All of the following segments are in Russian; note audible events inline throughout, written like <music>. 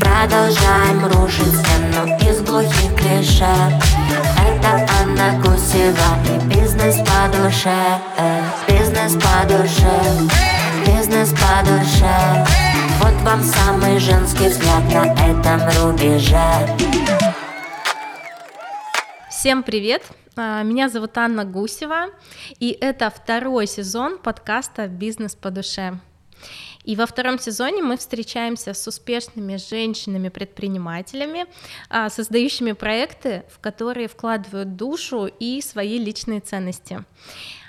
Продолжаем рушить стену из глухих клише. Это Анна Гусева и бизнес по душе. Бизнес по душе, бизнес по душе. Вот вам самый женский взгляд на этом рубеже. Всем привет! А, меня зовут Анна Гусева, и это второй сезон подкаста «Бизнес по душе». И во втором сезоне мы встречаемся с успешными женщинами-предпринимателями, а, создающими проекты, в которые вкладывают душу и свои личные ценности.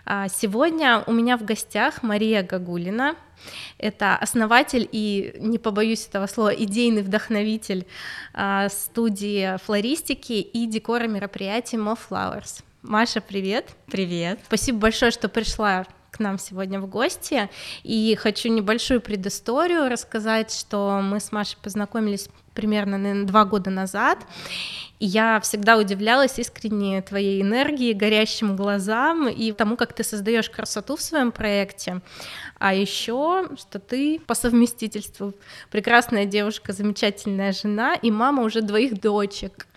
А, сегодня у меня в гостях Мария Гагулина. Это основатель и, не побоюсь этого слова, идейный вдохновитель а, студии флористики и декора мероприятий Mo Flowers. Маша, привет. Привет. Спасибо большое, что пришла нам сегодня в гости. И хочу небольшую предысторию рассказать, что мы с Машей познакомились примерно наверное, два года назад. И я всегда удивлялась искренне твоей энергии, горящим глазам и тому, как ты создаешь красоту в своем проекте. А еще, что ты по совместительству прекрасная девушка, замечательная жена и мама уже двоих дочек.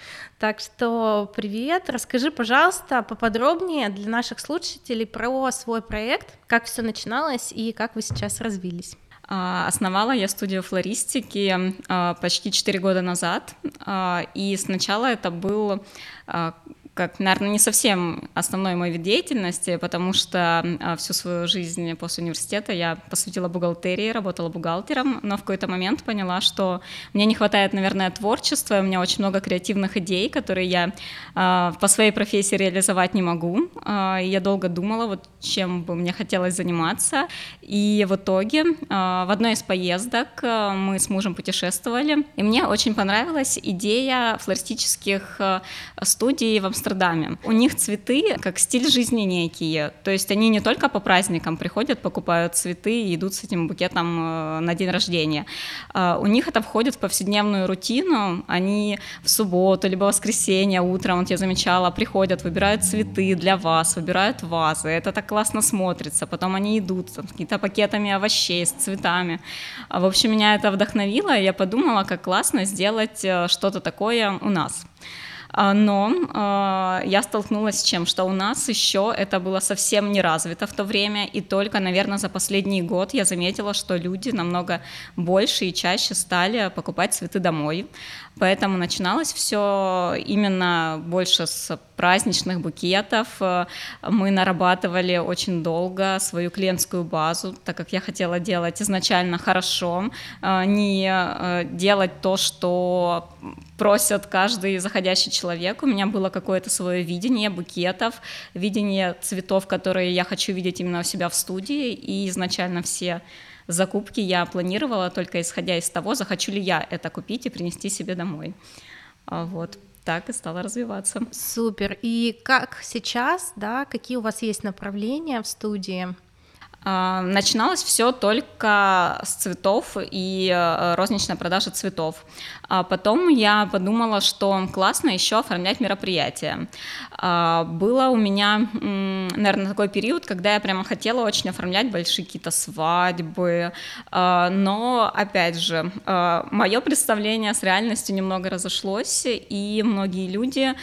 Так что привет, расскажи, пожалуйста, поподробнее для наших слушателей про свой проект, как все начиналось и как вы сейчас развились. А, основала я студию флористики а, почти 4 года назад, а, и сначала это был как, наверное, не совсем основной мой вид деятельности, потому что а, всю свою жизнь после университета я посвятила бухгалтерии, работала бухгалтером, но в какой-то момент поняла, что мне не хватает, наверное, творчества, у меня очень много креативных идей, которые я а, по своей профессии реализовать не могу. А, я долго думала, вот чем бы мне хотелось заниматься, и в итоге в одной из поездок мы с мужем путешествовали, и мне очень понравилась идея флористических студий в Амстердаме, Амстердаме. У них цветы как стиль жизни некие. То есть они не только по праздникам приходят, покупают цветы и идут с этим букетом э, на день рождения. А, у них это входит в повседневную рутину. Они в субботу либо воскресенье утром, вот я замечала, приходят, выбирают цветы для вас, выбирают вазы. Это так классно смотрится. Потом они идут с какими-то пакетами овощей, с цветами. А, в общем, меня это вдохновило, и я подумала, как классно сделать э, что-то такое у нас. А, но а, я столкнулась с чем? Что у нас еще это было совсем не развито в то время, и только, наверное, за последний год я заметила, что люди намного больше и чаще стали покупать цветы домой. Поэтому начиналось все именно больше с праздничных букетов. Мы нарабатывали очень долго свою клиентскую базу, так как я хотела делать изначально хорошо, а, не э, делать то, что просят каждый заходящий человек. У меня было какое-то свое видение букетов, видение цветов, которые я хочу видеть именно у себя в студии, и изначально все закупки я планировала только исходя из того, захочу ли я это купить и принести себе домой. А вот так и стала развиваться. Супер. И как сейчас, да, какие у вас есть направления в студии? А, начиналось все только с цветов и э, розничная продажа цветов. А потом я подумала, что классно еще оформлять мероприятия. А, было у меня, наверное, такой период, когда я прямо хотела очень оформлять большие какие-то свадьбы, но, опять же, мое представление с реальностью немного разошлось, и многие люди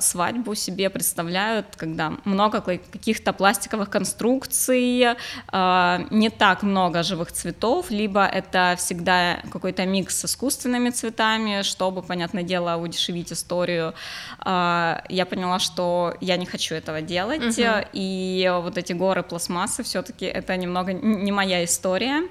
свадьбу себе представляют, когда много каких-то пластиковых конструкций, э, не так много живых цветов, либо это всегда какой-то микс с искусственными цветами, чтобы, понятное дело, удешевить историю. Э, я поняла, что я не хочу этого делать, угу. и вот эти горы пластмассы все-таки это немного не моя история,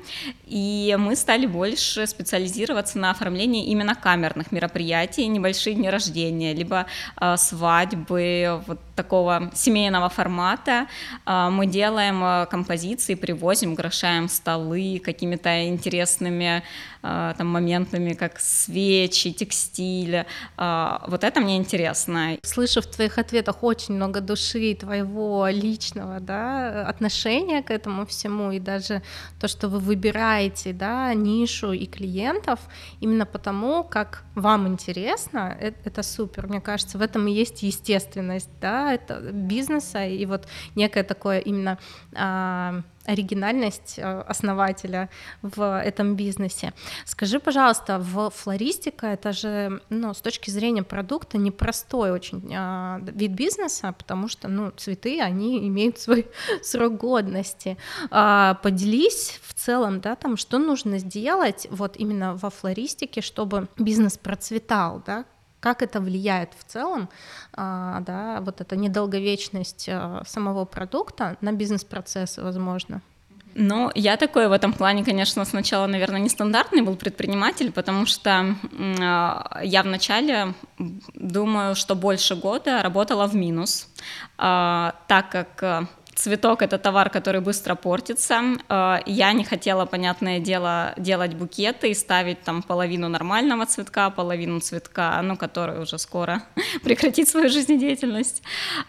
и мы стали больше специализироваться на оформлении именно камерных мероприятий, небольшие дни рождения, либо э, свадьбы, вот такого семейного формата. Э, мы делаем композиции привозим, украшаем столы какими-то интересными а, там, моментами, как свечи, текстиль. А, вот это мне интересно. Слышу в твоих ответах очень много души твоего личного да, отношения к этому всему, и даже то, что вы выбираете да, нишу и клиентов именно потому, как вам интересно, это, это супер. Мне кажется, в этом и есть естественность да, это бизнеса и вот некое такое именно а, оригинальность а, основателя в этом бизнесе. Скажи, пожалуйста, в флористика это же, ну, с точки зрения продукта непростой очень а, вид бизнеса, потому что, ну, цветы, они имеют свой <laughs> срок годности. А, поделись в целом, да, там, что нужно сделать вот именно во флористике, чтобы бизнес процветал, да, как это влияет в целом, а, да, вот эта недолговечность а, самого продукта на бизнес-процессы, возможно? Ну, я такой в этом плане, конечно, сначала, наверное, нестандартный был предприниматель, потому что э, я вначале думаю, что больше года работала в минус, э, так как цветок это товар, который быстро портится. Э, я не хотела, понятное дело, делать букеты и ставить там половину нормального цветка, половину цветка, ну, который уже скоро <laughs> прекратит свою жизнедеятельность.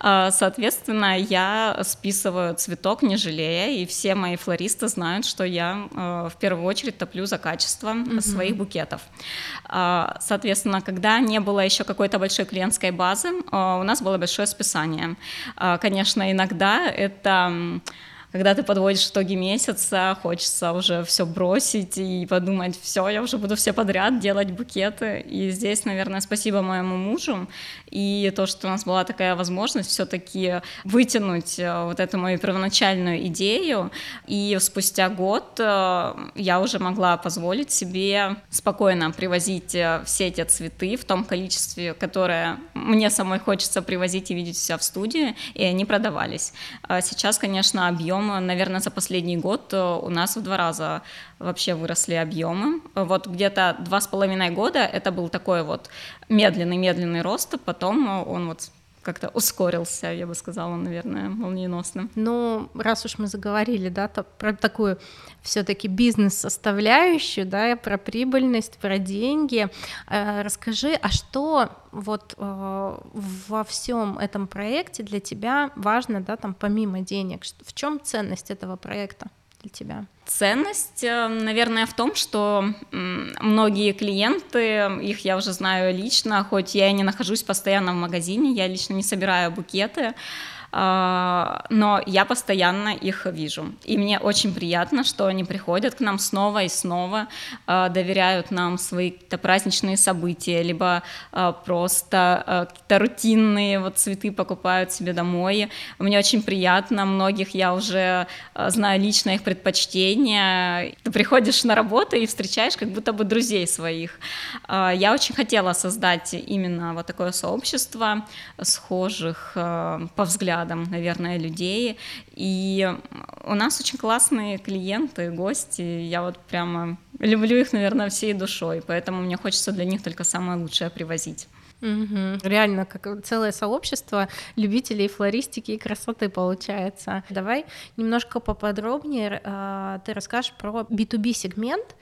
Э, соответственно, я списываю цветок, не жалея, и все мои флористы знают, что я э, в первую очередь топлю за качество mm-hmm. своих букетов. Соответственно, когда не было еще какой-то большой клиентской базы, у нас было большое списание. Конечно, иногда это это когда ты подводишь итоги месяца, хочется уже все бросить и подумать, все, я уже буду все подряд делать букеты. И здесь, наверное, спасибо моему мужу и то, что у нас была такая возможность все-таки вытянуть э, вот эту мою первоначальную идею. И спустя год э, я уже могла позволить себе спокойно привозить э, все эти цветы в том количестве, которое мне самой хочется привозить и видеть себя в студии, и они продавались. А сейчас, конечно, объем объемы, наверное, за последний год э, у нас в два раза вообще выросли объемы. Вот где-то два с половиной года это был такой вот медленный-медленный рост, а потом он вот как-то ускорился, я бы сказала, наверное, молниеносно. Ну, раз уж мы заговорили, да, про такую все-таки бизнес-составляющую, да, про прибыльность, про деньги, э, расскажи, а что вот э, во всем этом проекте для тебя важно, да, там помимо денег, в чем ценность этого проекта? для тебя? Ценность, э, наверное, в том, что многие клиенты, их я уже знаю лично, хоть я и не нахожусь постоянно в магазине, я лично не собираю букеты, но я постоянно их вижу. И мне очень приятно, что они приходят к нам снова и снова, а, доверяют нам свои какие-то праздничные события, либо а, просто какие-то рутинные вот цветы покупают себе домой. Мне очень приятно, многих я уже знаю лично их предпочтения. Ты приходишь на работу и встречаешь как будто бы друзей своих. Я очень хотела создать именно вот такое сообщество схожих по взгляду рядом, наверное, людей. И у нас очень классные клиенты, гости. Я вот прямо люблю их, наверное, всей душой, поэтому мне хочется для них только самое лучшее привозить. Угу. Реально, как целое сообщество любителей флористики и красоты получается. Давай немножко поподробнее э, ты расскажешь про B2B сегмент.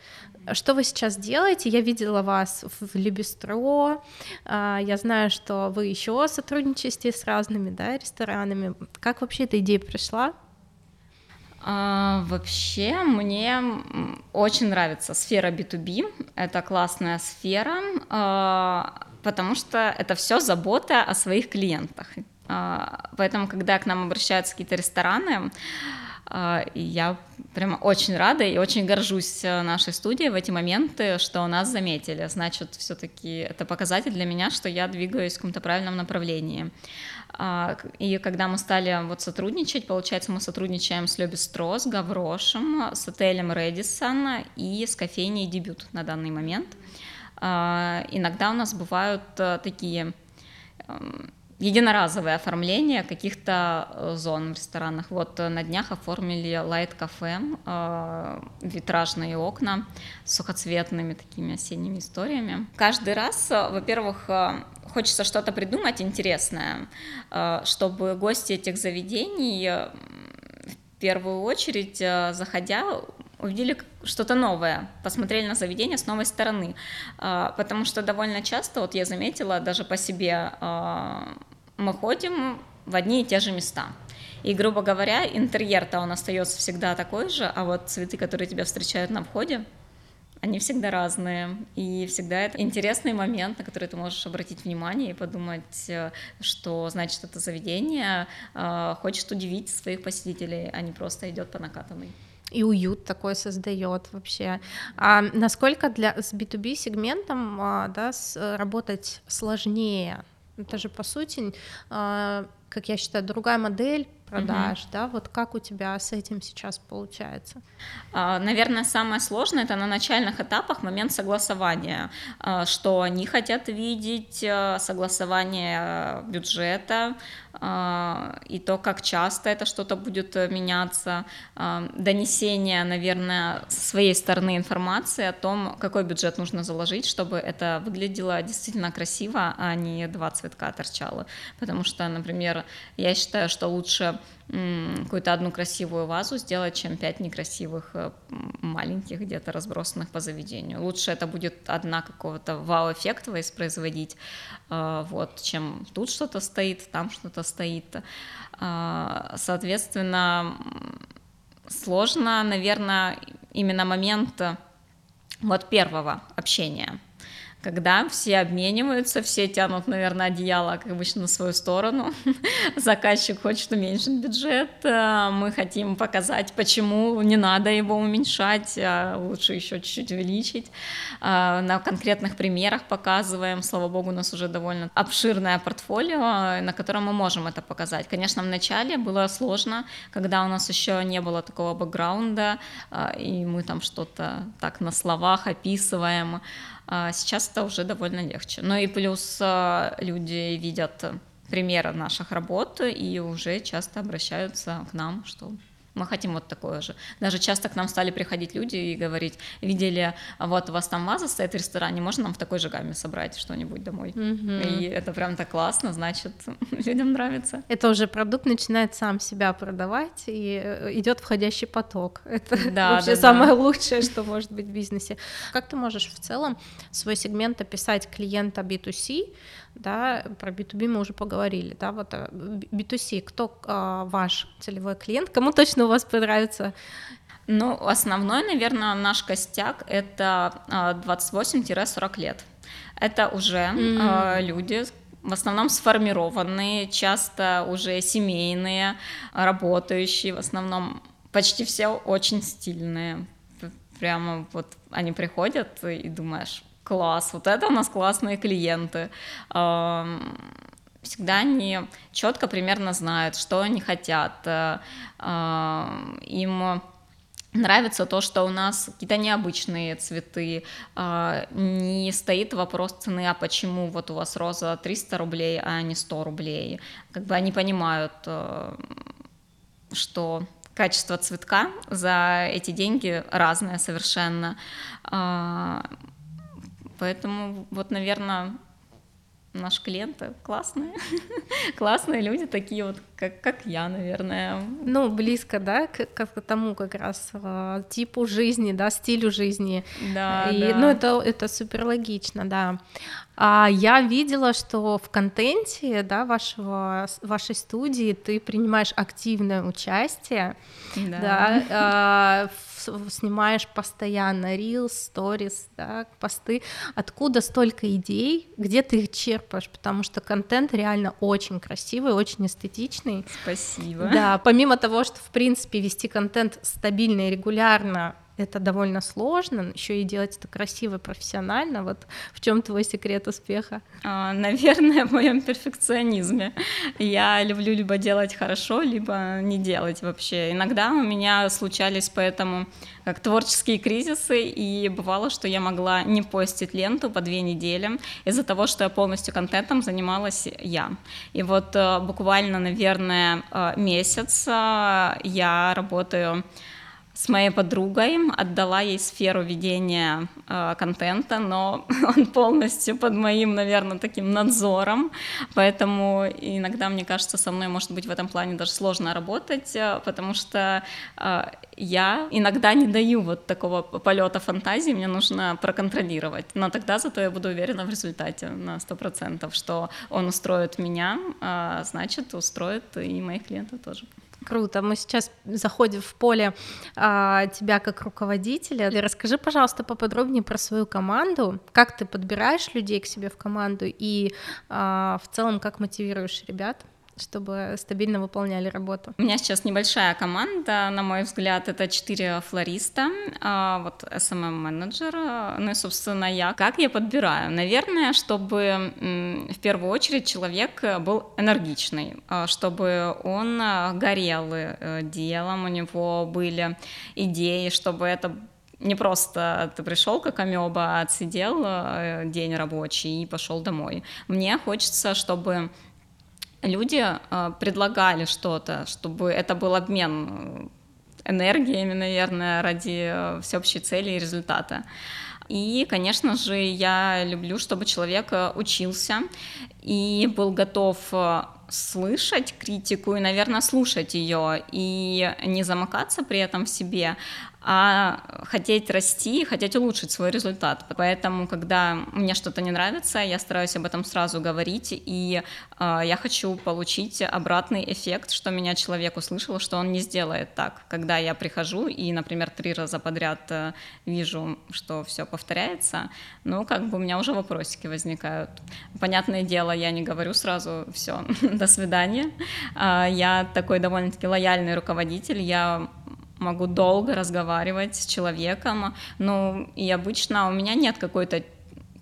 Что вы сейчас делаете? Я видела вас в Любистро. Э, я знаю, что вы еще сотрудничаете с разными да, ресторанами. Как вообще эта идея пришла? А, вообще мне очень нравится сфера B2B. Это классная сфера. А, потому что это все забота о своих клиентах. А, поэтому, когда к нам обращаются какие-то рестораны, я прямо очень рада и очень горжусь э, нашей студией в эти моменты, что нас заметили. Значит, все-таки это показатель для меня, что я двигаюсь в каком-то правильном направлении. А, и когда мы стали вот сотрудничать, получается, мы сотрудничаем с Лебестро, с Гаврошем, с отелем Редисон и с кофейней Дебют на данный момент – а, иногда у нас бывают э, такие единоразовые оформления каких-то э, зон в ресторанах. Вот э, на днях оформили лайт-кафе, витражные окна с сухоцветными такими осенними историями. Каждый раз, во-первых, хочется что-то придумать интересное, чтобы гости этих заведений в первую очередь, заходя, увидели что-то новое, посмотрели на заведение с новой стороны, а, потому что довольно часто, вот я заметила, даже по себе, а, мы ходим в одни и те же места. И, грубо говоря, интерьер-то он остается всегда такой же, а вот цветы, которые тебя встречают на входе, они всегда разные, и всегда это интересный момент, на который ты можешь обратить внимание и подумать, э, что значит это заведение э, хочет удивить своих посетителей, а не просто идет по накатанной и уют такой создает вообще. А насколько для с B2B сегментом а, да, с, работать сложнее? Это же по сути, а, как я считаю, другая модель продаж, угу. да, вот как у тебя с этим сейчас получается? А, наверное, самое сложное это на начальных этапах момент согласования, что они хотят видеть, согласование бюджета, и то, как часто это что-то будет э, меняться, донесение, наверное, с своей стороны информации о том, какой бюджет нужно заложить, чтобы это выглядело действительно красиво, а не два цветка торчало. Потому что, например, я считаю, что лучше какую-то одну красивую вазу сделать, чем пять некрасивых э, маленьких где-то разбросанных по заведению. Лучше это будет одна какого-то вау-эффекта воспроизводить, э, вот, чем тут что-то стоит, там что-то стоит. Э, соответственно, сложно, наверное, именно момент вот первого общения – когда все обмениваются, все тянут, наверное, одеяло, как обычно, на свою сторону. <laughs> Заказчик хочет уменьшить бюджет, э, мы хотим показать, почему не надо его уменьшать, а лучше еще чуть-чуть увеличить. Э, на конкретных примерах показываем, слава богу, у нас уже довольно обширное портфолио, на котором мы можем это показать. Конечно, в начале было сложно, когда у нас еще не было такого бэкграунда, э, и мы там что-то так на словах описываем, сейчас это уже довольно легче. Ну и плюс а, люди видят примеры наших работ и уже часто обращаются к нам, что мы хотим вот такое же. Даже часто к нам стали приходить люди и говорить, видели, вот у вас там ваза стоит в ресторане, можно нам в такой же гамме собрать что-нибудь домой? Mm-hmm. И это прям так классно, значит, <laughs> людям нравится. Это уже продукт начинает сам себя продавать, и э, идет входящий поток. <laughs> Это да, вообще да, самое да. лучшее, что может быть в бизнесе. Как ты можешь в целом свой сегмент описать клиента B2C, да, про B2B мы уже поговорили, да, вот B2C, э, кто а, ваш целевой клиент, кому точно у вас понравится? Ну, основной, наверное, наш костяк — это 28-40 а, лет. Это уже mm-hmm. люди, в основном сформированные, часто уже семейные, работающие, в основном почти все очень стильные. Прямо вот они приходят и думаешь, класс, вот это у нас классные клиенты. Всегда они четко примерно знают, что они хотят. Э, им нравится то, что у нас какие-то необычные цветы, э, не стоит вопрос цены, а почему вот у вас роза 300 рублей, а не 100 рублей. Как бы они понимают, э, что качество цветка за эти деньги разное совершенно. Поэтому вот, наверное, наши клиенты классные, <laughs> классные люди, такие вот, как, как я, наверное. Ну, близко, да, к, к тому как раз э, типу жизни, да, стилю жизни. Да, И, да. Ну, это, это супер логично, да. А я видела, что в контенте, да, вашего, вашей студии ты принимаешь активное участие, да, да э, снимаешь постоянно reels, stories, да, посты, откуда столько идей, где ты их черпаешь, потому что контент реально очень красивый, очень эстетичный. Спасибо. Да, помимо того, что в принципе вести контент стабильно и регулярно это довольно сложно, еще и делать это красиво, профессионально. Вот в чем твой секрет успеха? А, наверное, в моем перфекционизме. Я люблю либо делать хорошо, либо не делать вообще. Иногда у меня случались поэтому как творческие кризисы, и бывало, что я могла не постить ленту по две недели из-за того, что я полностью контентом занималась я. И вот э, буквально, наверное, э, месяц э, я работаю с моей подругой, отдала ей сферу ведения э, контента, но <laughs> он полностью под моим, наверное, таким надзором, поэтому иногда, мне кажется, со мной, может быть, в этом плане даже сложно работать, э, потому что э, я иногда не даю вот такого полета фантазии, мне нужно проконтролировать, но тогда зато я буду уверена в результате на 100%, что он устроит меня, э, значит, устроит и моих клиентов тоже. Круто. Мы сейчас заходим в поле а, тебя как руководителя. Расскажи, пожалуйста, поподробнее про свою команду. Как ты подбираешь людей к себе в команду и а, в целом как мотивируешь ребят? Чтобы стабильно выполняли работу. У меня сейчас небольшая команда, на мой взгляд, это четыре флориста, а, вот SMM-менеджер, ну и, собственно, я. Как я подбираю? Наверное, чтобы в первую очередь человек был энергичный, а, чтобы он горел э, делом, у него были идеи, чтобы это не просто ты пришел как амеба, отсидел э, день рабочий и пошел домой. Мне хочется, чтобы люди э, предлагали что-то, чтобы это был обмен энергиями, наверное, ради э, всеобщей цели и результата. И, конечно же, я люблю, чтобы человек э, учился и был готов слышать критику и, наверное, слушать ее и не замыкаться при этом в себе, а хотеть расти, хотеть улучшить свой результат. Поэтому, когда мне что-то не нравится, я стараюсь об этом сразу говорить, и э, я хочу получить обратный эффект, что меня человек услышал, что он не сделает так. Когда я прихожу и, например, три раза подряд э, вижу, что все повторяется, ну, как бы у меня уже вопросики возникают. Понятное дело, я не говорю сразу все, <laughs> до свидания. Э, я такой довольно-таки лояльный руководитель, я могу долго разговаривать с человеком, ну и обычно у меня нет какой-то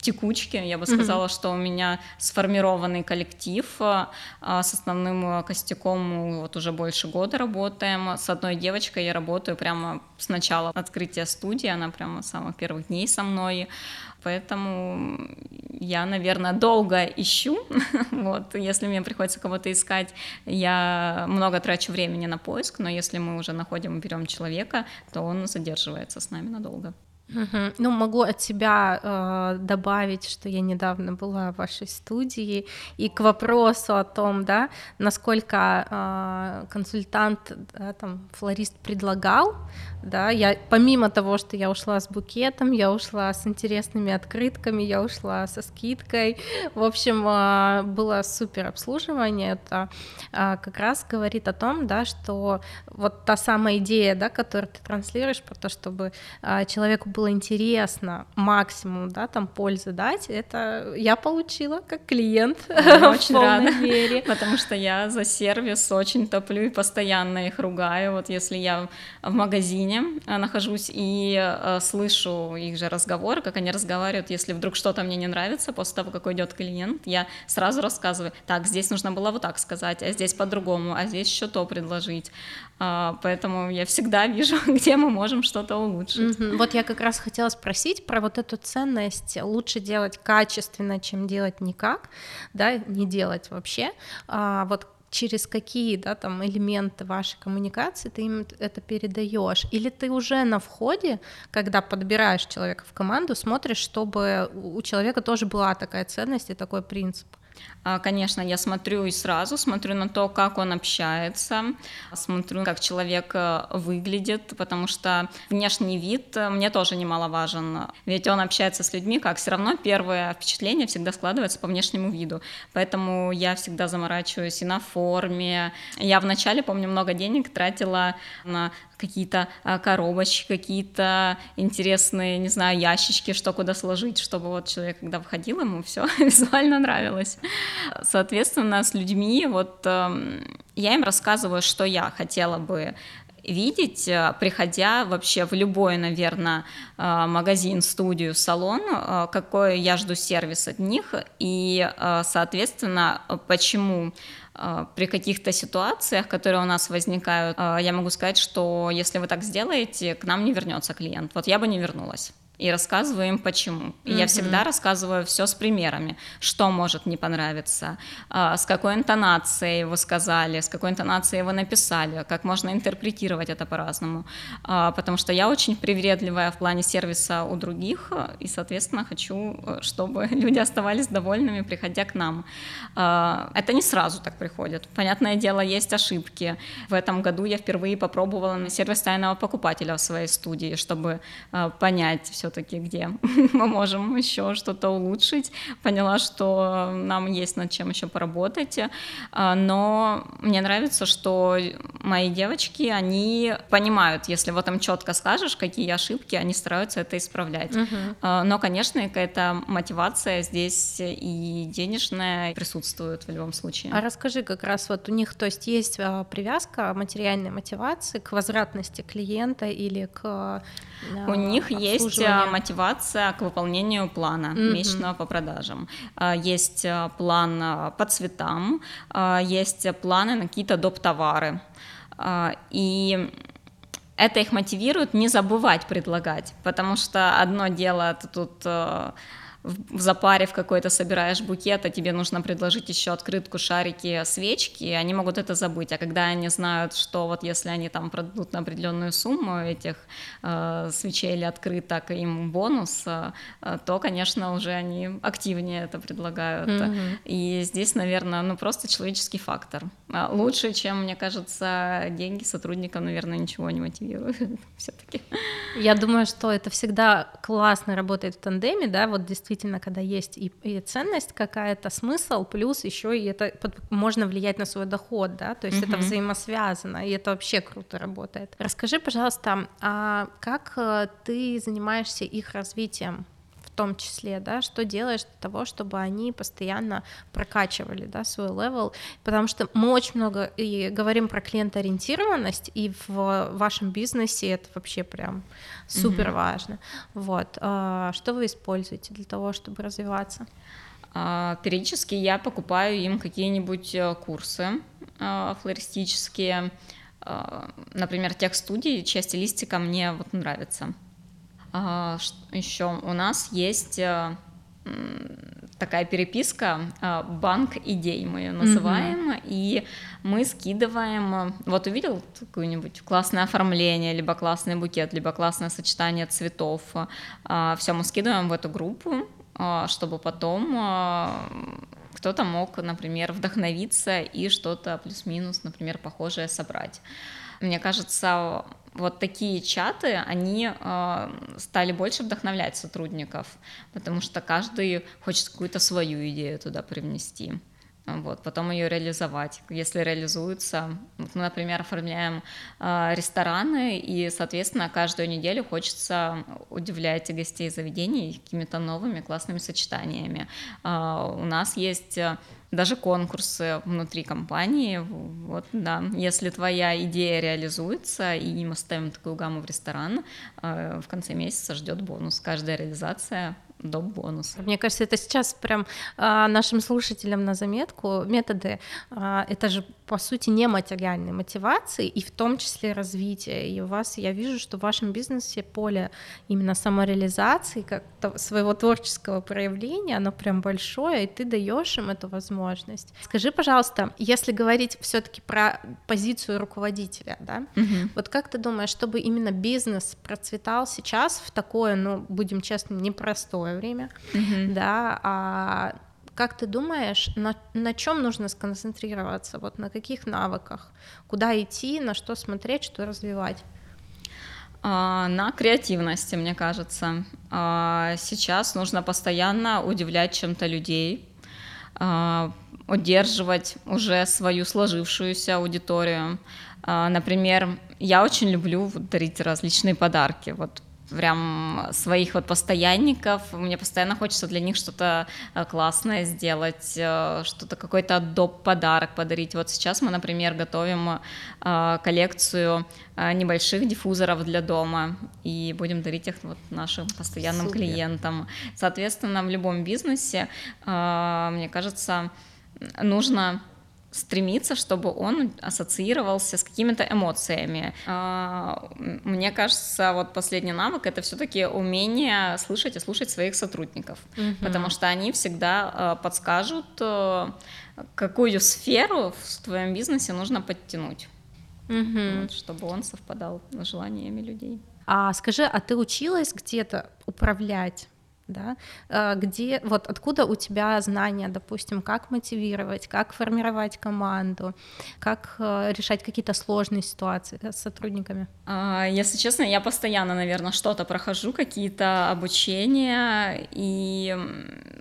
текучки. Я бы сказала, mm-hmm. что у меня сформированный коллектив а, с основным костяком вот уже больше года работаем. С одной девочкой я работаю прямо с начала открытия студии, она прямо с самых первых дней со мной. Поэтому я, наверное, долго ищу. <laughs> вот, если мне приходится кого-то искать, я много трачу времени на поиск, но если мы уже находим и берем человека, то он задерживается с нами надолго. Угу. Ну, могу от себя э, добавить, что я недавно была в вашей студии, и к вопросу о том, да, насколько э, консультант, да, там, флорист предлагал, да, я помимо того, что я ушла с букетом, я ушла с интересными открытками, я ушла со скидкой, в общем, э, было супер обслуживание, это э, как раз говорит о том, да, что вот та самая идея, да, которую ты транслируешь про то, чтобы э, человеку было интересно, максимум, да, там пользы дать, это я получила как клиент. Я <laughs> очень рада, мере. потому что я за сервис очень топлю и постоянно их ругаю. Вот если я в магазине э, нахожусь и э, слышу их же разговоры, как они разговаривают, если вдруг что-то мне не нравится после того, как уйдет клиент, я сразу рассказываю, так, здесь нужно было вот так сказать, а здесь по-другому, а здесь еще то предложить. А, поэтому я всегда вижу, <laughs> где мы можем что-то улучшить. Mm-hmm. Вот я как раз хотела спросить про вот эту ценность. Лучше делать качественно, чем делать никак, да, не делать вообще. А, вот через какие да, там элементы вашей коммуникации ты им это передаешь? Или ты уже на входе, когда подбираешь человека в команду, смотришь, чтобы у человека тоже была такая ценность и такой принцип? А, конечно, я смотрю и сразу смотрю на то, как он общается, смотрю, как человек э, выглядит, потому что внешний вид э, мне тоже немаловажен. Ведь он общается с людьми, как все равно первое впечатление всегда складывается по внешнему виду. Поэтому я всегда заморачиваюсь и на форме. Я вначале, помню, много денег тратила на какие-то а, коробочки, какие-то интересные, не знаю, ящички, что куда сложить, чтобы вот человек, когда входил, ему все <laughs> визуально нравилось. Соответственно, с людьми вот эм, я им рассказываю, что я хотела бы видеть, э, приходя вообще в любой, наверное, э, магазин, студию, салон, э, какой я жду сервис от них и, соответственно, почему при каких-то ситуациях, которые у нас возникают, я могу сказать, что если вы так сделаете, к нам не вернется клиент. Вот я бы не вернулась и рассказываю им почему. И mm-hmm. я всегда рассказываю все с примерами, что может не понравиться, а, с какой интонацией вы сказали, с какой интонацией вы написали, как можно интерпретировать это по-разному. А, потому что я очень привередливая в плане сервиса у других, и, соответственно, хочу, чтобы <laughs> люди оставались довольными, приходя к нам. А, это не сразу так приходит. Понятное дело, есть ошибки. В этом году я впервые попробовала сервис тайного покупателя в своей студии, чтобы понять все все-таки, где <laughs> мы можем еще что-то улучшить. Поняла, что нам есть над чем еще поработать. А, но мне нравится, что мои девочки, они понимают, если вот им четко скажешь, какие ошибки, они стараются это исправлять. Угу. Но, конечно, какая-то мотивация здесь и денежная присутствует в любом случае. А расскажи как раз вот у них, то есть есть а, привязка материальной мотивации к возвратности клиента или к у них есть а, мотивация к выполнению плана mm-hmm. месячного по продажам. А, есть план по цветам, есть планы на какие-то доп. товары. И это их мотивирует не забывать предлагать, потому что одно дело ты тут в запаре в какой-то собираешь букет, а тебе нужно предложить еще открытку, шарики, свечки, они могут это забыть. А когда они знают, что вот если они там продадут на определенную сумму этих э, свечей или открыток, им бонус, э, то, конечно, уже они активнее это предлагают. Mm-hmm. И здесь, наверное, ну просто человеческий фактор. А лучше, чем, мне кажется, деньги сотрудникам, наверное, ничего не мотивируют <laughs> все-таки. Я думаю, что это всегда классно работает в тандеме, да, вот действительно действительно, когда есть и, и ценность какая-то, смысл, плюс еще и это под, можно влиять на свой доход, да, то есть mm-hmm. это взаимосвязано, и это вообще круто работает. Расскажи, пожалуйста, а как э, ты занимаешься их развитием? В том числе, да, что делаешь для того, чтобы они постоянно прокачивали, да, свой level, потому что мы очень много и говорим про клиентоориентированность, и в вашем бизнесе это вообще прям супер важно. Mm-hmm. Вот, а, что вы используете для того, чтобы развиваться? А, периодически я покупаю им какие-нибудь э, курсы а, флористические, например, тех студий, чья стилистика мне вот нравится. А, еще у нас есть э, такая переписка, э, банк идей мы ее называем, mm-hmm. и мы скидываем, э, вот увидел какое-нибудь классное оформление, либо классный букет, либо классное сочетание цветов, все мы скидываем в эту группу, чтобы потом кто-то мог, например, вдохновиться и что-то плюс-минус, например, похожее собрать. Мне кажется, вот такие чаты, они э, стали больше вдохновлять сотрудников, потому что каждый хочет какую-то свою идею туда привнести. Вот, потом ее реализовать. Если реализуется, вот мы, например, оформляем э, рестораны, и, соответственно, каждую неделю хочется удивлять гостей заведений какими-то новыми классными сочетаниями. Э, у нас есть даже конкурсы внутри компании. Вот, да, если твоя идея реализуется, и мы ставим такую гамму в ресторан, э, в конце месяца ждет бонус. Каждая реализация доп. бонус. Мне кажется, это сейчас прям а, нашим слушателям на заметку методы. А, это же по сути не материальной мотивации и в том числе развития. И у вас я вижу, что в вашем бизнесе поле именно самореализации, как своего творческого проявления, оно прям большое, и ты даешь им эту возможность. Скажи, пожалуйста, если говорить все-таки про позицию руководителя, да, угу. вот как ты думаешь, чтобы именно бизнес процветал сейчас в такое, ну, будем честны, непростое время, mm-hmm. да, а как ты думаешь, на, на чем нужно сконцентрироваться, вот на каких навыках, куда идти, на что смотреть, что развивать? А, на креативности, мне кажется. А, сейчас нужно постоянно удивлять чем-то людей, а, удерживать уже свою сложившуюся аудиторию. Например, я очень люблю дарить различные подарки. Вот прям своих вот постоянников. Мне постоянно хочется для них что-то э, классное сделать, э, что-то какой-то доп. подарок подарить. Вот сейчас мы, например, готовим э, коллекцию небольших диффузоров для дома и будем дарить их вот нашим постоянным Супер. клиентам. Соответственно, в любом бизнесе, мне кажется, нужно стремиться, чтобы он ассоциировался с какими-то эмоциями. А, мне кажется, вот последний навык это все-таки умение слышать и слушать своих сотрудников, угу. потому что они всегда а, подскажут, э, какую сферу в твоем бизнесе нужно подтянуть, угу. вот, чтобы он совпадал с желаниями людей. А скажи, а ты училась где-то управлять да, а, где, вот откуда у тебя знания, допустим, как мотивировать, как формировать команду, как э, решать какие-то сложные ситуации с сотрудниками? А, если честно, я постоянно, наверное, что-то прохожу, какие-то обучения, и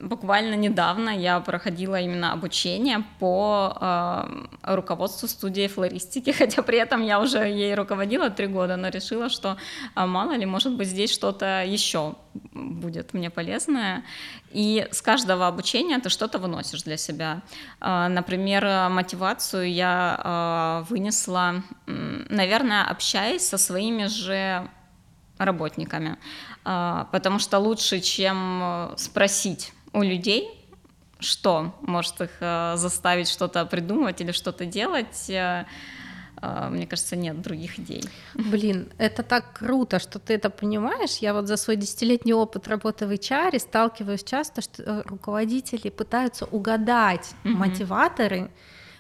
буквально недавно я проходила именно обучение по э, руководству студии флористики, <laughs> хотя при этом я уже ей руководила три года, но решила, что а мало ли, может быть, здесь что-то еще будет мне полезное. И с каждого обучения ты что-то выносишь для себя. А, например, мотивацию я а, вынесла, наверное, общаясь со своими же работниками, а, потому что лучше, чем спросить у людей, что может их заставить что-то придумывать или что-то делать, э, мне кажется, нет других идей. Блин, это так круто, что ты это понимаешь. Я вот за свой десятилетний опыт работы в HR сталкиваюсь часто, что э, руководители пытаются угадать mm-hmm. мотиваторы,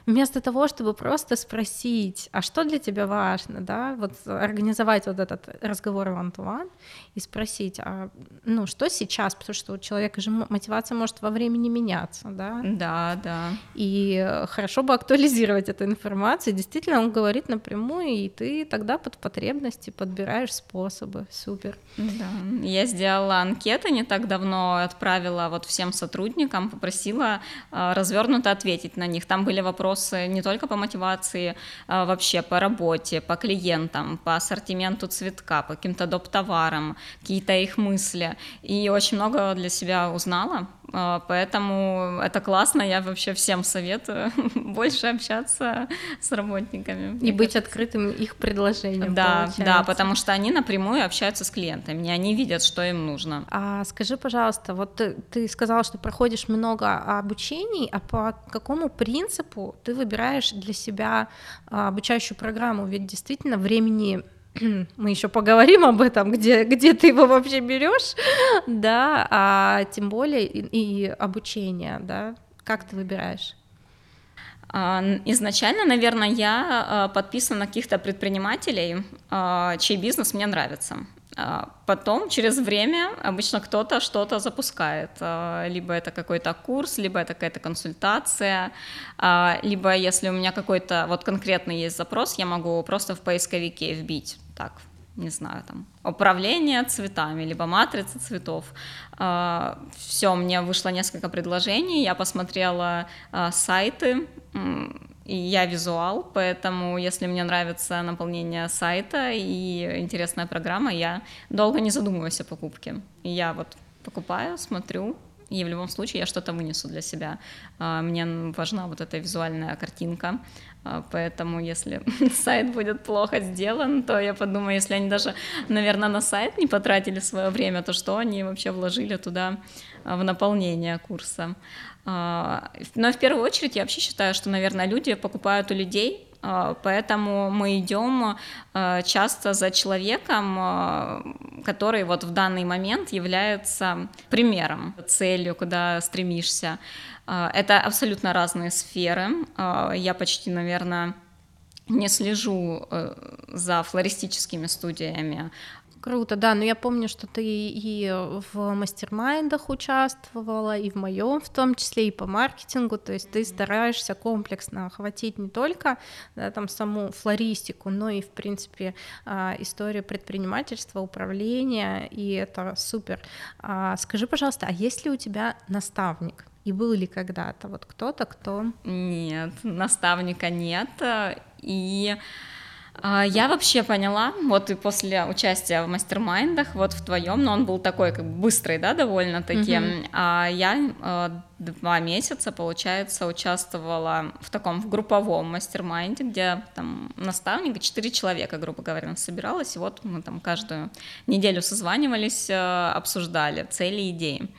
вместо того, чтобы просто спросить, а что для тебя важно, да, вот организовать вот этот разговор one-to-one и спросить, а, ну, что сейчас, потому что у человека же мотивация может во времени меняться, да. Да, да. И хорошо бы актуализировать эту информацию, действительно он говорит напрямую, и ты тогда под потребности подбираешь способы, супер. Да, я сделала анкеты не так давно, отправила вот всем сотрудникам, попросила а, развернуто ответить на них, там были вопросы вопросы не только по мотивации, а вообще по работе, по клиентам, по ассортименту цветка, по каким-то доп. товарам, какие-то их мысли. И очень много для себя узнала, поэтому это классно, я вообще всем советую <laughs> больше общаться с работниками. И быть открытым их предложениям. Да, получается. да, потому что они напрямую общаются с клиентами, они видят, что им нужно. А скажи, пожалуйста, вот ты, ты сказала, что проходишь много обучений, а по какому принципу ты выбираешь для себя а, обучающую программу? Ведь действительно времени <clears throat> мы еще поговорим об этом, где, где ты его вообще берешь, да, а тем более и, и обучение, да, как ты выбираешь? А, изначально, наверное, я а, подписана на каких-то предпринимателей, чей бизнес мне нравится. А, потом, через время, обычно кто-то что-то запускает. А, либо это какой-то курс, либо это какая-то консультация, а, либо если у меня какой-то вот конкретный есть запрос, я могу просто в поисковике вбить, так, не знаю, там, управление цветами, либо матрица цветов. Все, мне вышло несколько предложений, я посмотрела сайты, и я визуал, поэтому если мне нравится наполнение сайта и интересная программа, я долго не задумываюсь о покупке. Я вот покупаю, смотрю, и в любом случае я что-то вынесу для себя. А, мне важна вот эта визуальная картинка, а, поэтому если <laughs> сайт будет плохо сделан, то я подумаю, если они даже, наверное, на сайт не потратили свое время, то что они вообще вложили туда а, в наполнение курса. А, но в первую очередь я вообще считаю, что, наверное, люди покупают у людей, а, поэтому мы идем а, часто за человеком, который вот в данный момент является примером, целью, куда стремишься. Это абсолютно разные сферы. Я почти, наверное, не слежу э, за флористическими студиями, Круто, да, но я помню, что ты и в мастер-майндах участвовала, и в моем в том числе, и по маркетингу, то есть ты стараешься комплексно охватить не только да, там саму флористику, но и, в принципе, а, историю предпринимательства, управления, и это супер. А, скажи, пожалуйста, а есть ли у тебя наставник? И был ли когда-то вот кто-то, кто... Нет, наставника нет, и я вообще поняла, вот и после участия в mastermind ах, вот в твоем, но он был такой как бы быстрый, да, довольно-таки, а я а, два месяца, получается, участвовала в таком в групповом mastermind е, где там наставник, четыре человека, грубо говоря, собиралось, и вот мы там каждую неделю созванивались, э, обсуждали цели, идеи.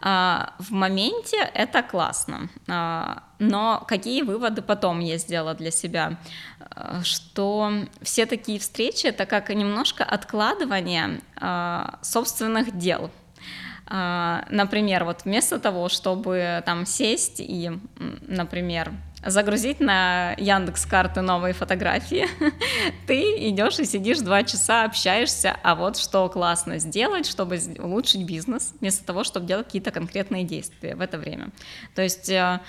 А, в моменте это классно, а, но какие выводы потом я сделала для себя? Э, что все такие встречи — это как немножко откладывание а, собственных дел — например, вот вместо того, чтобы там сесть и, например, загрузить на Яндекс карты новые фотографии, <laughs> ты идешь и сидишь два часа, общаешься, а вот что классно сделать, чтобы улучшить бизнес, вместо того, чтобы делать какие-то конкретные действия в это время. То есть, э,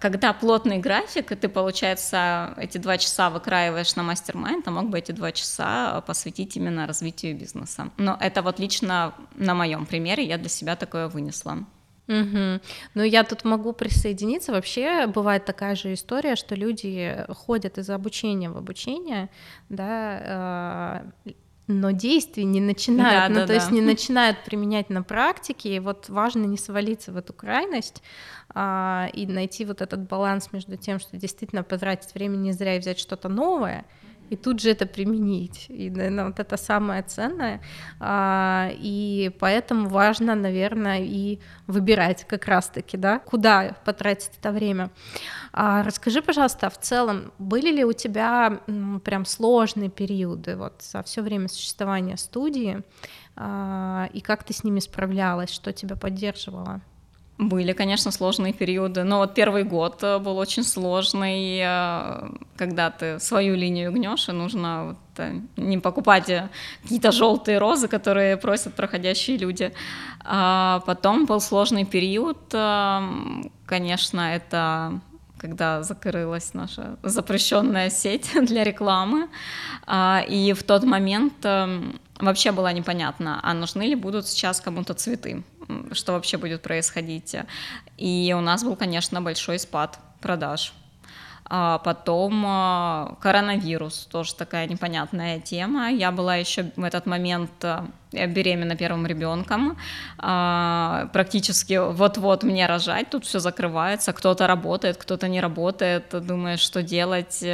когда плотный график, ты, получается, эти два часа выкраиваешь на мастер-майнд, а мог бы эти два часа посвятить именно развитию бизнеса. Но это вот лично на моем примере я для себя такое вынесла. Угу. Ну, я тут могу присоединиться. Вообще бывает такая же история, что люди ходят из обучения в обучение, да, э, но действий не начинают, да, ну, да, то да. есть не начинают применять на практике. И вот важно не свалиться в эту крайность а, и найти вот этот баланс между тем, что действительно потратить время не зря и взять что-то новое, и тут же это применить. И, наверное, вот это самое ценное. А, и поэтому важно, наверное, и выбирать как раз-таки, да, куда потратить это время. А, расскажи, пожалуйста, в целом, были ли у тебя прям сложные периоды вот за все время существования студии, а, и как ты с ними справлялась, что тебя поддерживало? Были, конечно, сложные периоды, но вот первый год э, был очень сложный, э, когда ты свою линию гнешь, и нужно вот э, не покупать какие-то желтые розы, которые просят проходящие люди. А потом был сложный период, конечно, это когда закрылась наша запрещенная сеть <laughs> для рекламы, а, и в тот момент вообще было непонятно, а нужны ли будут сейчас кому-то цветы что вообще будет происходить. И у нас был, конечно, большой спад продаж. А потом а, коронавирус, тоже такая непонятная тема. Я была еще в этот момент а, беременна первым ребенком, а, практически вот-вот мне рожать, тут все закрывается, кто-то работает, кто-то не работает, думаешь, что делать,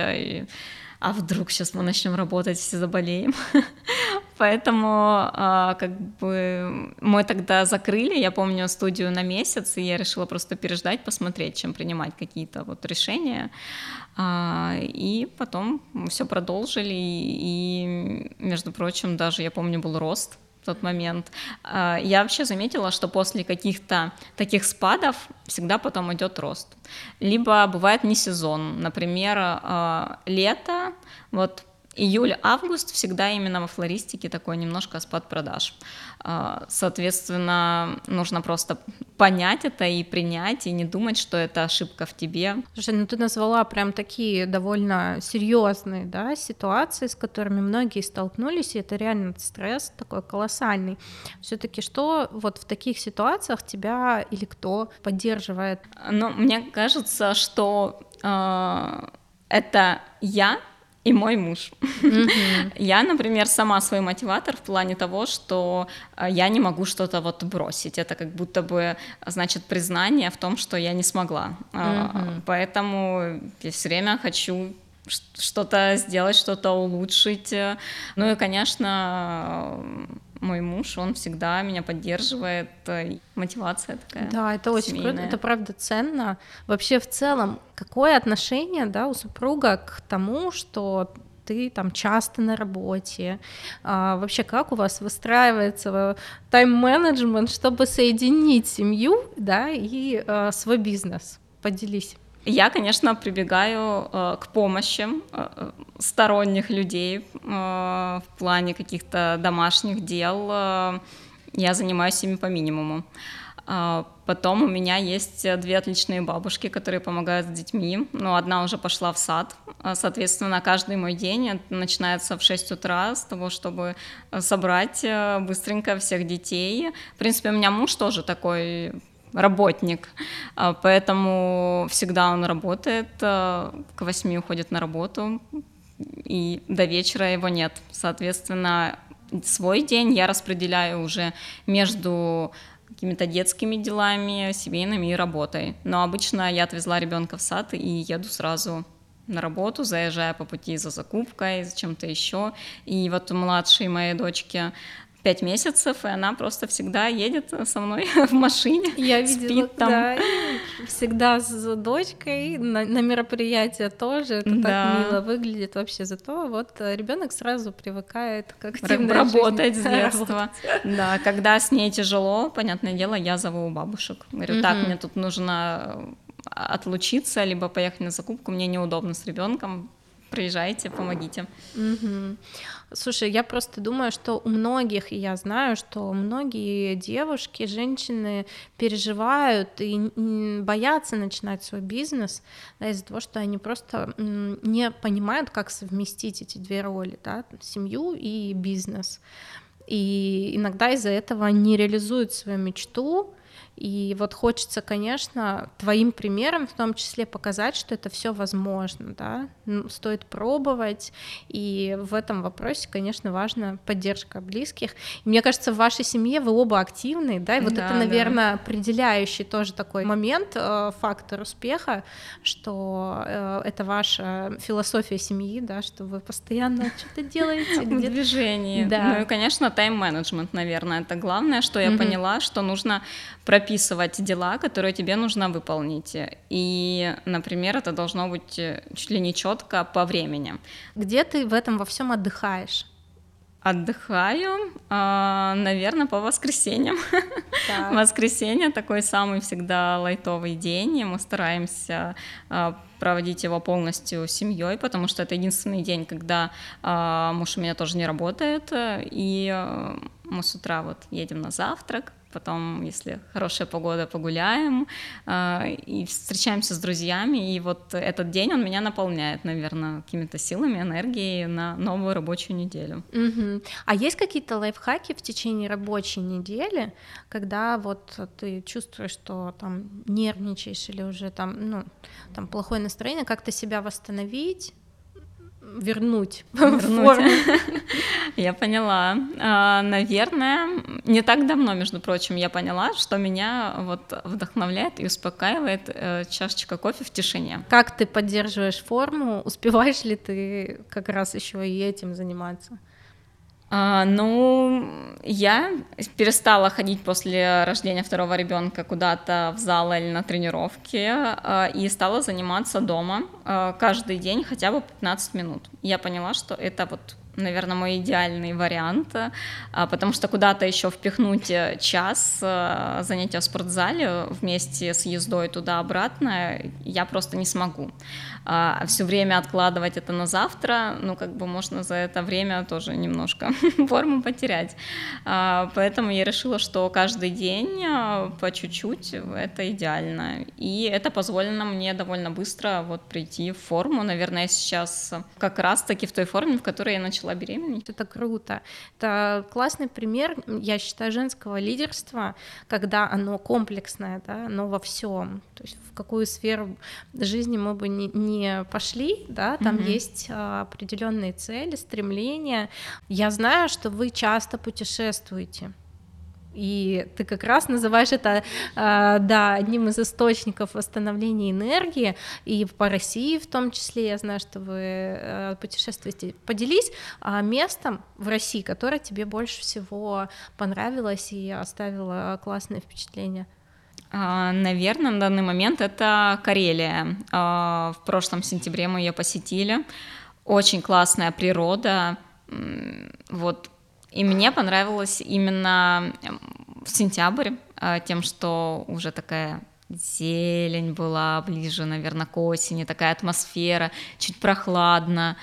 а вдруг сейчас мы начнем работать, все заболеем. <laughs> Поэтому а, как бы мы тогда закрыли, я помню, студию на месяц, и я решила просто переждать, посмотреть, чем принимать какие-то вот решения. А, и потом все продолжили, и, между прочим, даже, я помню, был рост в тот момент. А, я вообще заметила, что после каких-то таких спадов всегда потом идет рост. Либо бывает не сезон, например, лето, вот Июль-август всегда именно во флористике такой немножко спад продаж. А, соответственно, нужно просто понять это и принять, и не думать, что это ошибка в тебе. Слушай, ну ты назвала прям такие довольно серьезные да, ситуации, с которыми многие столкнулись, и это реально стресс такой колоссальный. Все-таки что вот в таких ситуациях тебя или кто поддерживает? Ну, мне кажется, что э, это я и мой муж. Mm-hmm. <laughs> Я, например, сама свой мотиватор в плане того, что э, я не могу что-то вот бросить. Это как будто бы значит признание в том, что я не смогла. Mm-hmm. Поэтому я все время хочу что-то сделать, что-то улучшить. Ну и, конечно, мой муж, он всегда меня поддерживает, мотивация такая. Да, это очень семейная. круто, это правда ценно. Вообще в целом, какое отношение, да, у супруга к тому, что ты там часто на работе, а, вообще как у вас выстраивается тайм-менеджмент, чтобы соединить семью, да, и а, свой бизнес? Поделись. Я, конечно, прибегаю э, к помощи э, сторонних людей э, в плане каких-то домашних дел. Э, я занимаюсь ими по минимуму. Э, потом у меня есть две отличные бабушки, которые помогают с детьми. Ну, одна уже пошла в сад. Э, соответственно, каждый мой день начинается в 6 утра с того, чтобы собрать э, быстренько всех детей. В принципе, у меня муж тоже такой работник, а, поэтому всегда он работает, а, к восьми уходит на работу, и до вечера его нет. Соответственно, свой день я распределяю уже между какими-то детскими делами, семейными и работой. Но обычно я отвезла ребенка в сад и еду сразу на работу, заезжая по пути за закупкой, за чем-то еще. И вот младшей моей дочки пять месяцев, и она просто всегда едет со мной <laughs> в машине. Я видела, спит там. да, всегда с дочкой на, на мероприятия тоже. Это да. так мило выглядит вообще. Зато вот ребенок сразу привыкает к активной работать жизни. с <laughs> детства. Да, когда с ней тяжело, понятное дело, я зову бабушек. Говорю, так, мне тут нужно отлучиться, либо поехать на закупку, мне неудобно с ребенком, приезжайте, помогите. Слушай, я просто думаю, что у многих, и я знаю, что многие девушки, женщины переживают и боятся начинать свой бизнес да, из-за того, что они просто не понимают, как совместить эти две роли, да, семью и бизнес. И иногда из-за этого не реализуют свою мечту, и вот хочется, конечно, твоим примером в том числе показать, что это все возможно, да, стоит пробовать, и в этом вопросе, конечно, важна поддержка близких. И мне кажется, в вашей семье вы оба активны, да, и вот да, это, наверное, да. определяющий тоже такой момент, э, фактор успеха, что э, это ваша философия семьи, да, что вы постоянно <laughs> что-то делаете. В движении. Да. Ну и, конечно, тайм-менеджмент, наверное, это главное, что я поняла, что нужно прописать прописывать дела, которые тебе нужно выполнить. И, например, это должно быть э, чуть ли не четко по времени. Где ты в этом во всем отдыхаешь? Отдыхаю, а, наверное, по воскресеньям. Так. <laughs> Воскресенье такой самый всегда лайтовый день, и мы стараемся а, проводить его полностью с семьей, потому что это единственный день, когда а, муж у меня тоже не работает, и мы с утра вот едем на завтрак, потом, если хорошая погода, погуляем э, и встречаемся с друзьями, и вот этот день он меня наполняет, наверное, какими-то силами, энергией на новую рабочую неделю. Угу. А есть какие-то лайфхаки в течение рабочей недели, когда вот ты чувствуешь, что там нервничаешь или уже там, ну, там плохое настроение, как-то себя восстановить? Вернуть, <laughs> вернуть. форму. <laughs> Я поняла. А, наверное, не так давно, между прочим, я поняла, что меня вот вдохновляет и успокаивает э, чашечка кофе в тишине. Как ты поддерживаешь форму? Успеваешь ли ты как раз еще и этим заниматься? А, ну, я перестала ходить после рождения второго ребенка куда-то в зал или на тренировки а, и стала заниматься дома а, каждый день хотя бы 15 минут. Я поняла, что это вот наверное, мой идеальный вариант, а, потому что куда-то еще впихнуть э, час э, занятия в спортзале вместе с ездой туда-обратно я просто не смогу. А все время откладывать это на завтра, ну, как бы можно за это время тоже немножко <laughs> форму потерять. А, поэтому я решила, что каждый день э, по чуть-чуть это идеально. И это позволено мне довольно быстро вот прийти в форму. Наверное, я сейчас как раз-таки в той форме, в которой я начала беременеть. Это круто. Это классный пример, я считаю, женского лидерства, когда оно комплексное, да, оно во всем. То есть в какую сферу жизни мы бы не, не пошли, да, там mm-hmm. есть а, определенные цели, стремления. Я знаю, что вы часто путешествуете. И ты как раз называешь это, а, да, одним из источников восстановления энергии, и по России в том числе, я знаю, что вы э, путешествуете. Поделись а, местом в России, которое тебе больше всего понравилось и оставило классное впечатление. А, Наверное, на данный момент это Карелия. В прошлом сентябре мы ее посетили. Очень классная природа. Вот и мне понравилось именно в сентябрь э, тем, что уже такая зелень была ближе, наверное, к осени, такая атмосфера, чуть прохладно,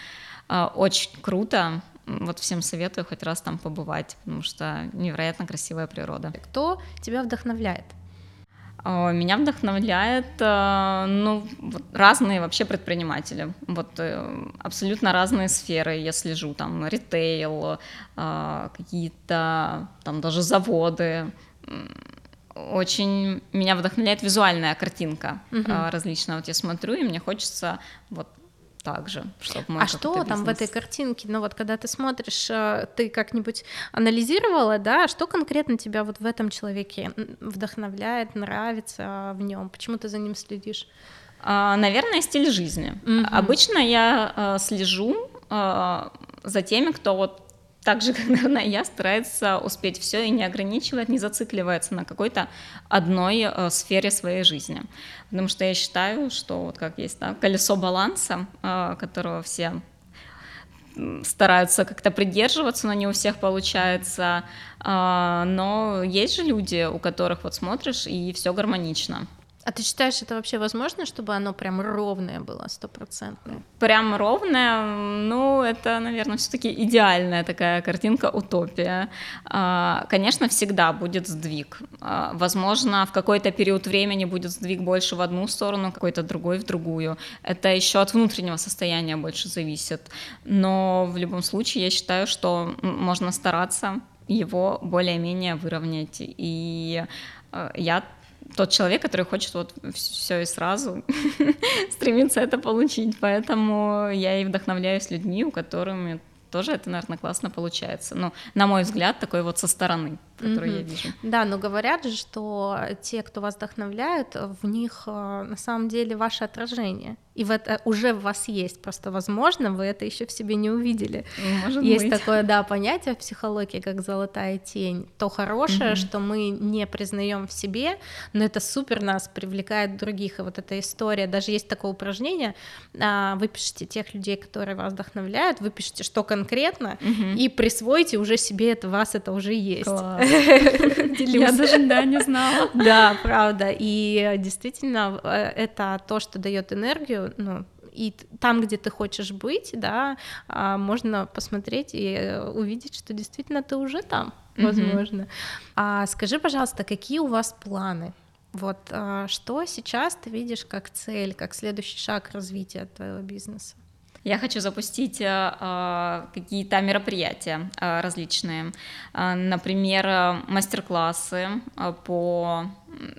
очень круто. Вот всем советую хоть раз там побывать, потому что невероятно красивая природа. Кто тебя вдохновляет? А, меня вдохновляет э, ну, разные вообще предприниматели. Вот э, абсолютно разные сферы. Я слежу там ритейл, э, какие-то там даже заводы. Очень меня вдохновляет визуальная картинка угу. различная. Вот я смотрю, и мне хочется вот также, чтобы мой А что бизнес... там в этой картинке? Ну вот когда ты смотришь, э, ты как-нибудь анализировала, да, что конкретно тебя вот в этом человеке вдохновляет, нравится в нем? Почему ты за ним следишь? А, наверное, стиль жизни. Угу. Обычно я э, слежу э, за теми, кто вот так же, как, <laughs> наверное, я, старается успеть все и не ограничивает, не зацикливается на какой-то одной э, сфере своей жизни. Потому что я считаю, что вот как есть да, колесо баланса, э, которого все стараются как-то придерживаться, но не у всех получается. Э, но есть же люди, у которых вот смотришь, и все гармонично. А ты считаешь, это вообще возможно, чтобы оно прям ровное было, стопроцентное? Прям ровное, ну, это, наверное, все-таки идеальная такая картинка, утопия. А, конечно, всегда будет сдвиг. А, возможно, в какой-то период времени будет сдвиг больше в одну сторону, какой-то другой в другую. Это еще от внутреннего состояния больше зависит. Но в любом случае я считаю, что можно стараться его более-менее выровнять. И а, я тот человек, который хочет вот все и сразу <laughs> стремится это получить. Поэтому я и вдохновляюсь людьми, у которыми тоже это, наверное, классно получается. Ну, на мой взгляд, такой вот со стороны, который mm-hmm. я вижу. Да, но говорят же, что те, кто вас вдохновляют, в них э, на самом деле ваше отражение и в это уже в вас есть, просто возможно вы это еще в себе не увидели. Может есть быть. такое, да, понятие в психологии, как золотая тень. То хорошее, угу. что мы не признаем в себе, но это супер нас привлекает других. И вот эта история, даже есть такое упражнение, а, вы пишете тех людей, которые вас вдохновляют, вы пишете, что конкретно, угу. и присвоите уже себе это, вас это уже есть. Я даже, да, не знала. <laughs> Да, правда. И действительно, э, это то, что дает энергию, ну, и там, где ты хочешь быть, да, а, можно посмотреть и увидеть, что действительно ты уже там, возможно. Mm-hmm. А скажи, пожалуйста, какие у вас планы? Вот а, что сейчас ты видишь как цель, как следующий шаг развития твоего бизнеса? Я хочу запустить э, какие-то мероприятия э, различные, э, например, мастер-классы э, по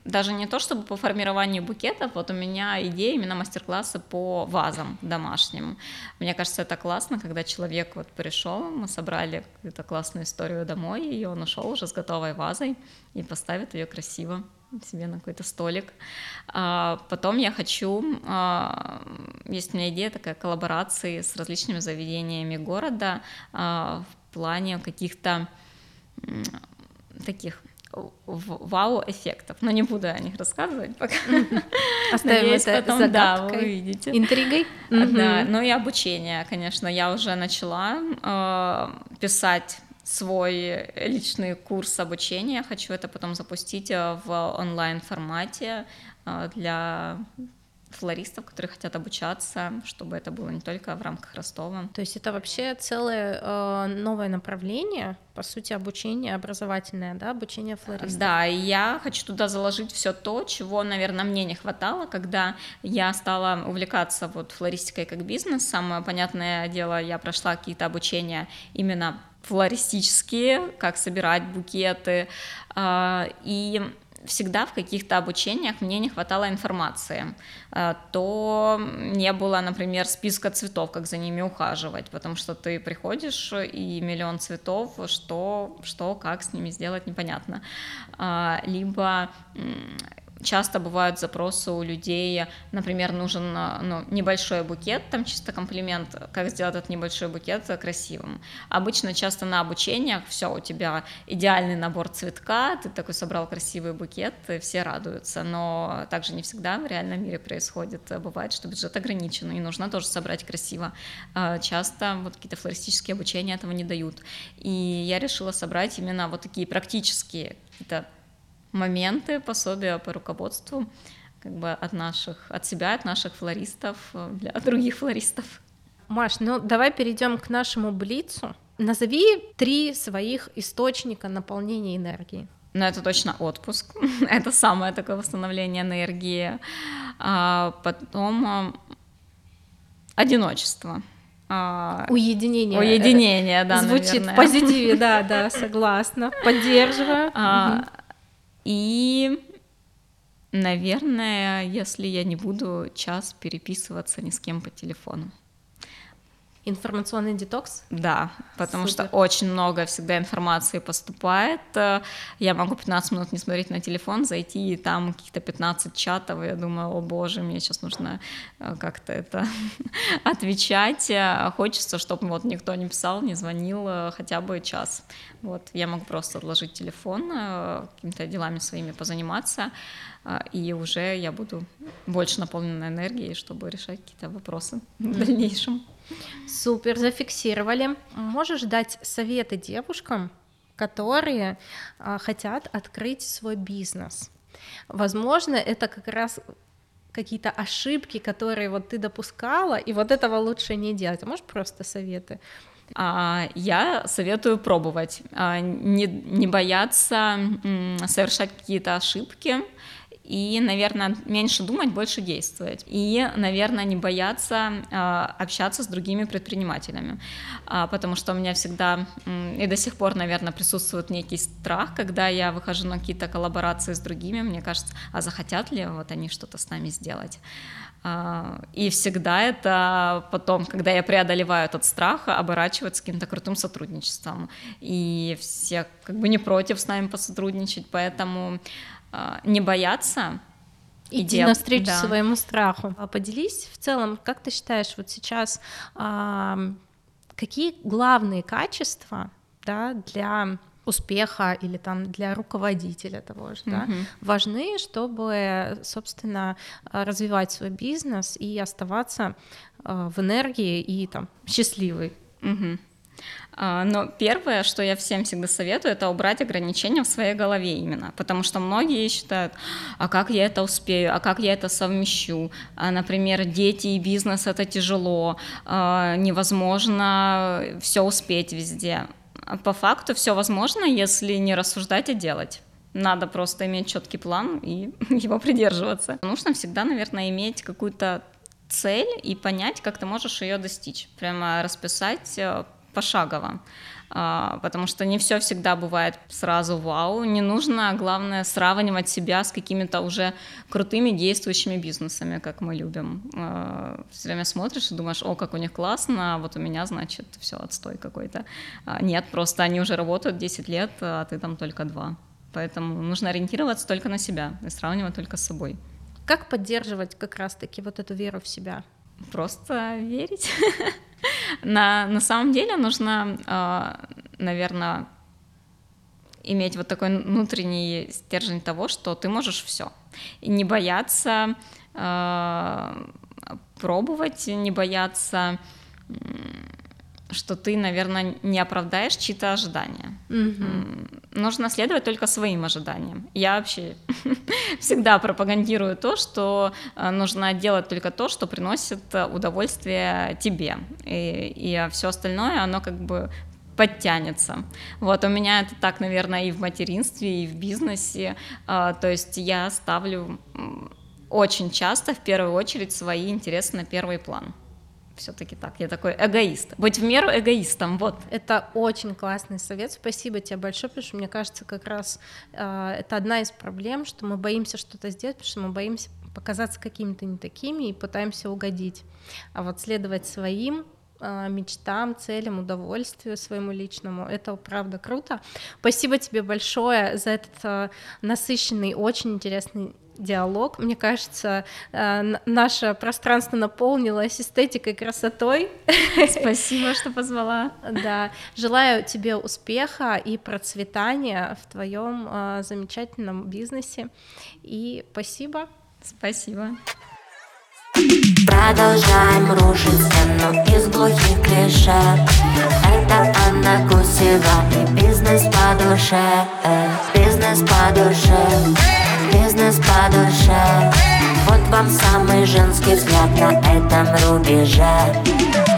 даже не то чтобы по формированию букетов, вот у меня идея именно мастер-классы по вазам домашним. Мне кажется, это классно, когда человек вот пришел, мы собрали какую-то классную историю домой, и он ушел уже с готовой вазой и поставит ее красиво себе на какой-то столик. А потом я хочу, а, есть у меня идея такая коллаборации с различными заведениями города а, в плане каких-то таких вау-эффектов, но не буду о них рассказывать пока. Оставим Надеюсь, это потом, да, вы увидите. Интригой? Да, ну и обучение, конечно, я уже начала э, писать свой личный курс обучения. Хочу это потом запустить э, в онлайн формате э, для флористов, которые хотят обучаться, чтобы это было не только в рамках Ростова. То есть это вообще целое э, новое направление, по сути, обучение образовательное, да, обучение флористов. Да, и я хочу туда заложить все то, чего, наверное, мне не хватало, когда я стала увлекаться вот флористикой как бизнес. Самое понятное дело, я прошла какие-то обучения именно флористические, как собирать букеты, а, и всегда в каких-то обучениях мне не хватало информации. А, то не было, например, списка цветов, как за ними ухаживать, потому что ты приходишь и миллион цветов, что, что как с ними сделать, непонятно. А, либо часто бывают запросы у людей, например, нужен э, ну, небольшой букет, там чисто комплимент, как сделать этот небольшой букет красивым. Обычно часто на обучениях все, у тебя идеальный набор цветка, ты такой собрал красивый букет, и все радуются, но также не всегда в реальном мире происходит. Бывает, что бюджет ограничен, и нужно тоже собрать красиво. А часто вот какие-то флористические обучения этого не дают. И я решила собрать именно вот такие практические какие-то моменты, пособия по руководству как бы от наших, от себя, от наших флористов э, для <laughs> других флористов. Маш, ну давай перейдем к нашему блицу. Назови три своих источника наполнения энергии. Ну, это точно отпуск. <laughs> это самое такое восстановление энергии. А потом а, одиночество. А, уединение. Уединение, да, Звучит наверное. в позитиве, да, <laughs> да, согласна. Поддерживаю. А, и, наверное, если я не буду час переписываться ни с кем по телефону. Информационный детокс? Да, потому Супер. что очень много всегда информации поступает. Я могу 15 минут не смотреть на телефон, зайти, и там каких-то 15 чатов, и я думаю, о боже, мне сейчас нужно э, как-то это <laughs> отвечать. Хочется, чтобы вот никто не писал, не звонил э, хотя бы час. Вот, я могу просто отложить телефон, э, какими-то делами своими позаниматься, и уже я буду больше наполнена энергией, чтобы решать какие-то вопросы в дальнейшем. Супер, зафиксировали. Можешь дать советы девушкам, которые а, хотят открыть свой бизнес? Возможно, это как раз какие-то ошибки, которые вот ты допускала, и вот этого лучше не делать. Можешь просто советы? А, я советую пробовать, а, не, не бояться совершать какие-то ошибки, и, наверное, меньше думать, больше действовать. И, наверное, не бояться э, общаться с другими предпринимателями, э, потому что у меня всегда и до сих пор, наверное, присутствует некий страх, когда я выхожу на какие-то коллаборации с другими, мне кажется, а захотят ли вот они что-то с нами сделать? И всегда это потом, когда я преодолеваю этот страх, оборачивается каким-то крутым сотрудничеством. И все как бы не против с нами посотрудничать, поэтому а, не бояться Идти дел... навстречу да. своему страху. А поделись в целом, как ты считаешь, вот сейчас а, какие главные качества да, для успеха или там для руководителя того же, mm-hmm. да, важны, чтобы, собственно, развивать свой бизнес и оставаться в энергии и там счастливой. Mm-hmm. А, но первое, что я всем всегда советую, это убрать ограничения в своей голове именно, потому что многие считают, а как я это успею, а как я это совмещу, а, например, дети и бизнес это тяжело, а, невозможно все успеть везде. По факту все возможно, если не рассуждать, а делать. Надо просто иметь четкий план и <laughs> его придерживаться. Нужно всегда, наверное, иметь какую-то цель и понять, как ты можешь ее достичь. Прямо расписать э, пошагово а, потому что не все всегда бывает сразу вау. Не нужно, главное, сравнивать себя с какими-то уже крутыми действующими бизнесами, как мы любим. А, все время смотришь и думаешь, о, как у них классно, а вот у меня, значит, все отстой какой-то. Нет, просто они уже работают 10 лет, а ты там только два. Поэтому нужно ориентироваться только на себя и сравнивать только с собой. Как поддерживать как раз-таки вот эту веру в себя? Просто верить. <laughs> <laughs> на, на самом деле нужно, а, наверное, иметь вот такой внутренний стержень того, что ты можешь все. И не бояться э, пробовать, не бояться что ты, наверное, не оправдаешь чьи-то ожидания. Mm-hmm. Нужно следовать только своим ожиданиям. Я вообще <laughs> всегда пропагандирую то, что э, нужно делать только то, что приносит э, удовольствие тебе. И, и все остальное, оно как бы подтянется. Вот у меня это так, наверное, и в материнстве, и в бизнесе. Э, то есть я ставлю очень часто в первую очередь свои интересы на первый план все-таки так, я такой эгоист. Быть в меру эгоистом, вот. Это очень классный совет, спасибо тебе большое, потому что мне кажется, как раз э, это одна из проблем, что мы боимся что-то сделать, потому что мы боимся показаться какими-то не такими и пытаемся угодить. А вот следовать своим э, мечтам, целям, удовольствию своему личному. Это правда круто. Спасибо тебе большое за этот э, насыщенный, очень интересный диалог. Мне кажется, э, наше пространство наполнилось эстетикой, красотой. Спасибо, что позвала. Да, желаю тебе успеха и процветания в твоем э, замечательном бизнесе. И спасибо. Спасибо. Продолжаем рушить стену из глухих клише Это Анна Гусева и бизнес по душе Бизнес по душе бизнес по душе Вот вам самый женский взгляд на этом рубеже